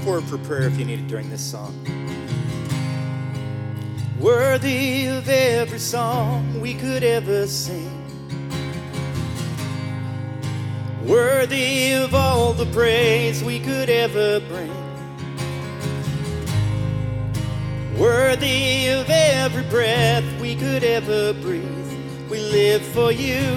forward for prayer if you need it during this song. Worthy of every song we could ever sing. Worthy of all the praise we could ever bring. Worthy of every breath we could ever breathe. We live for you.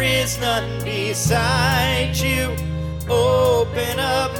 There is none beside you. Open up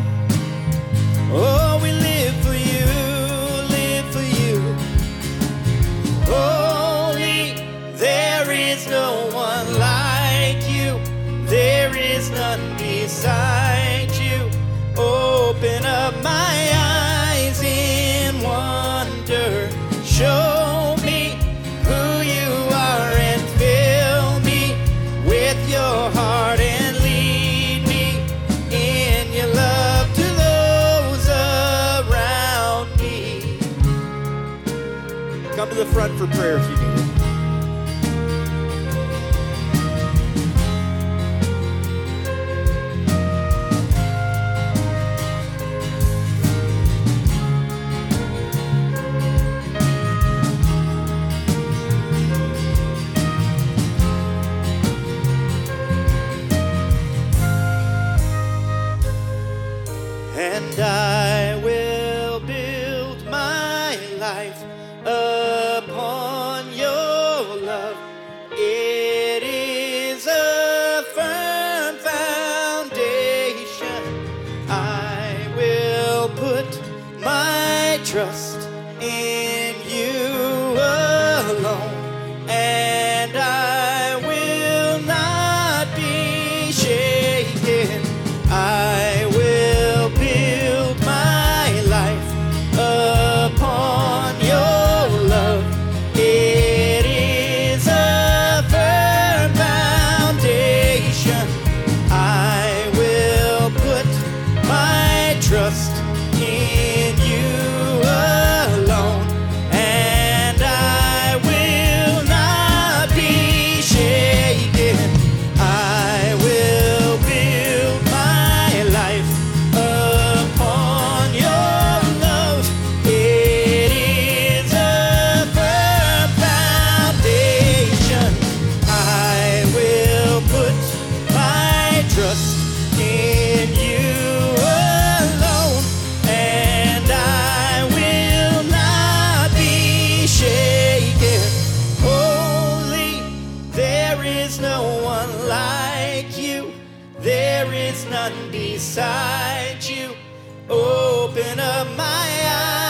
Beside you. Open up my eyes in wonder. Show me who you are and fill me with your heart and lead me in your love to those around me. Come to the front for prayer if you need and I will build my life upon your love. It is a firm foundation. I will put my trust in there is no one like you. There is none beside you. Open up my eyes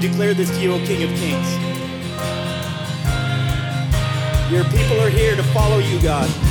Declare this to you, O King of Kings. Your people are here to follow you, God.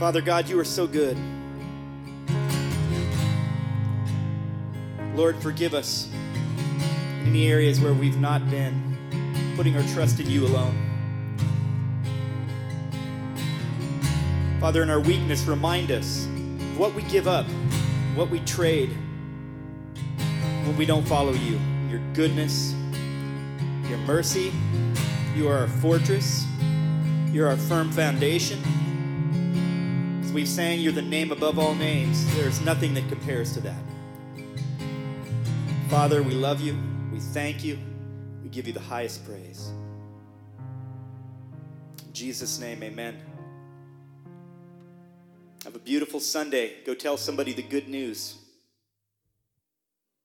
Father God, you are so good. Lord, forgive us in any areas where we've not been putting our trust in you alone. Father, in our weakness, remind us of what we give up, what we trade when we don't follow you. Your goodness, your mercy, you are our fortress, you're our firm foundation. As we've sang, you're the name above all names. There's nothing that compares to that. Father, we love you. We thank you. We give you the highest praise. In Jesus' name, amen. Have a beautiful Sunday. Go tell somebody the good news.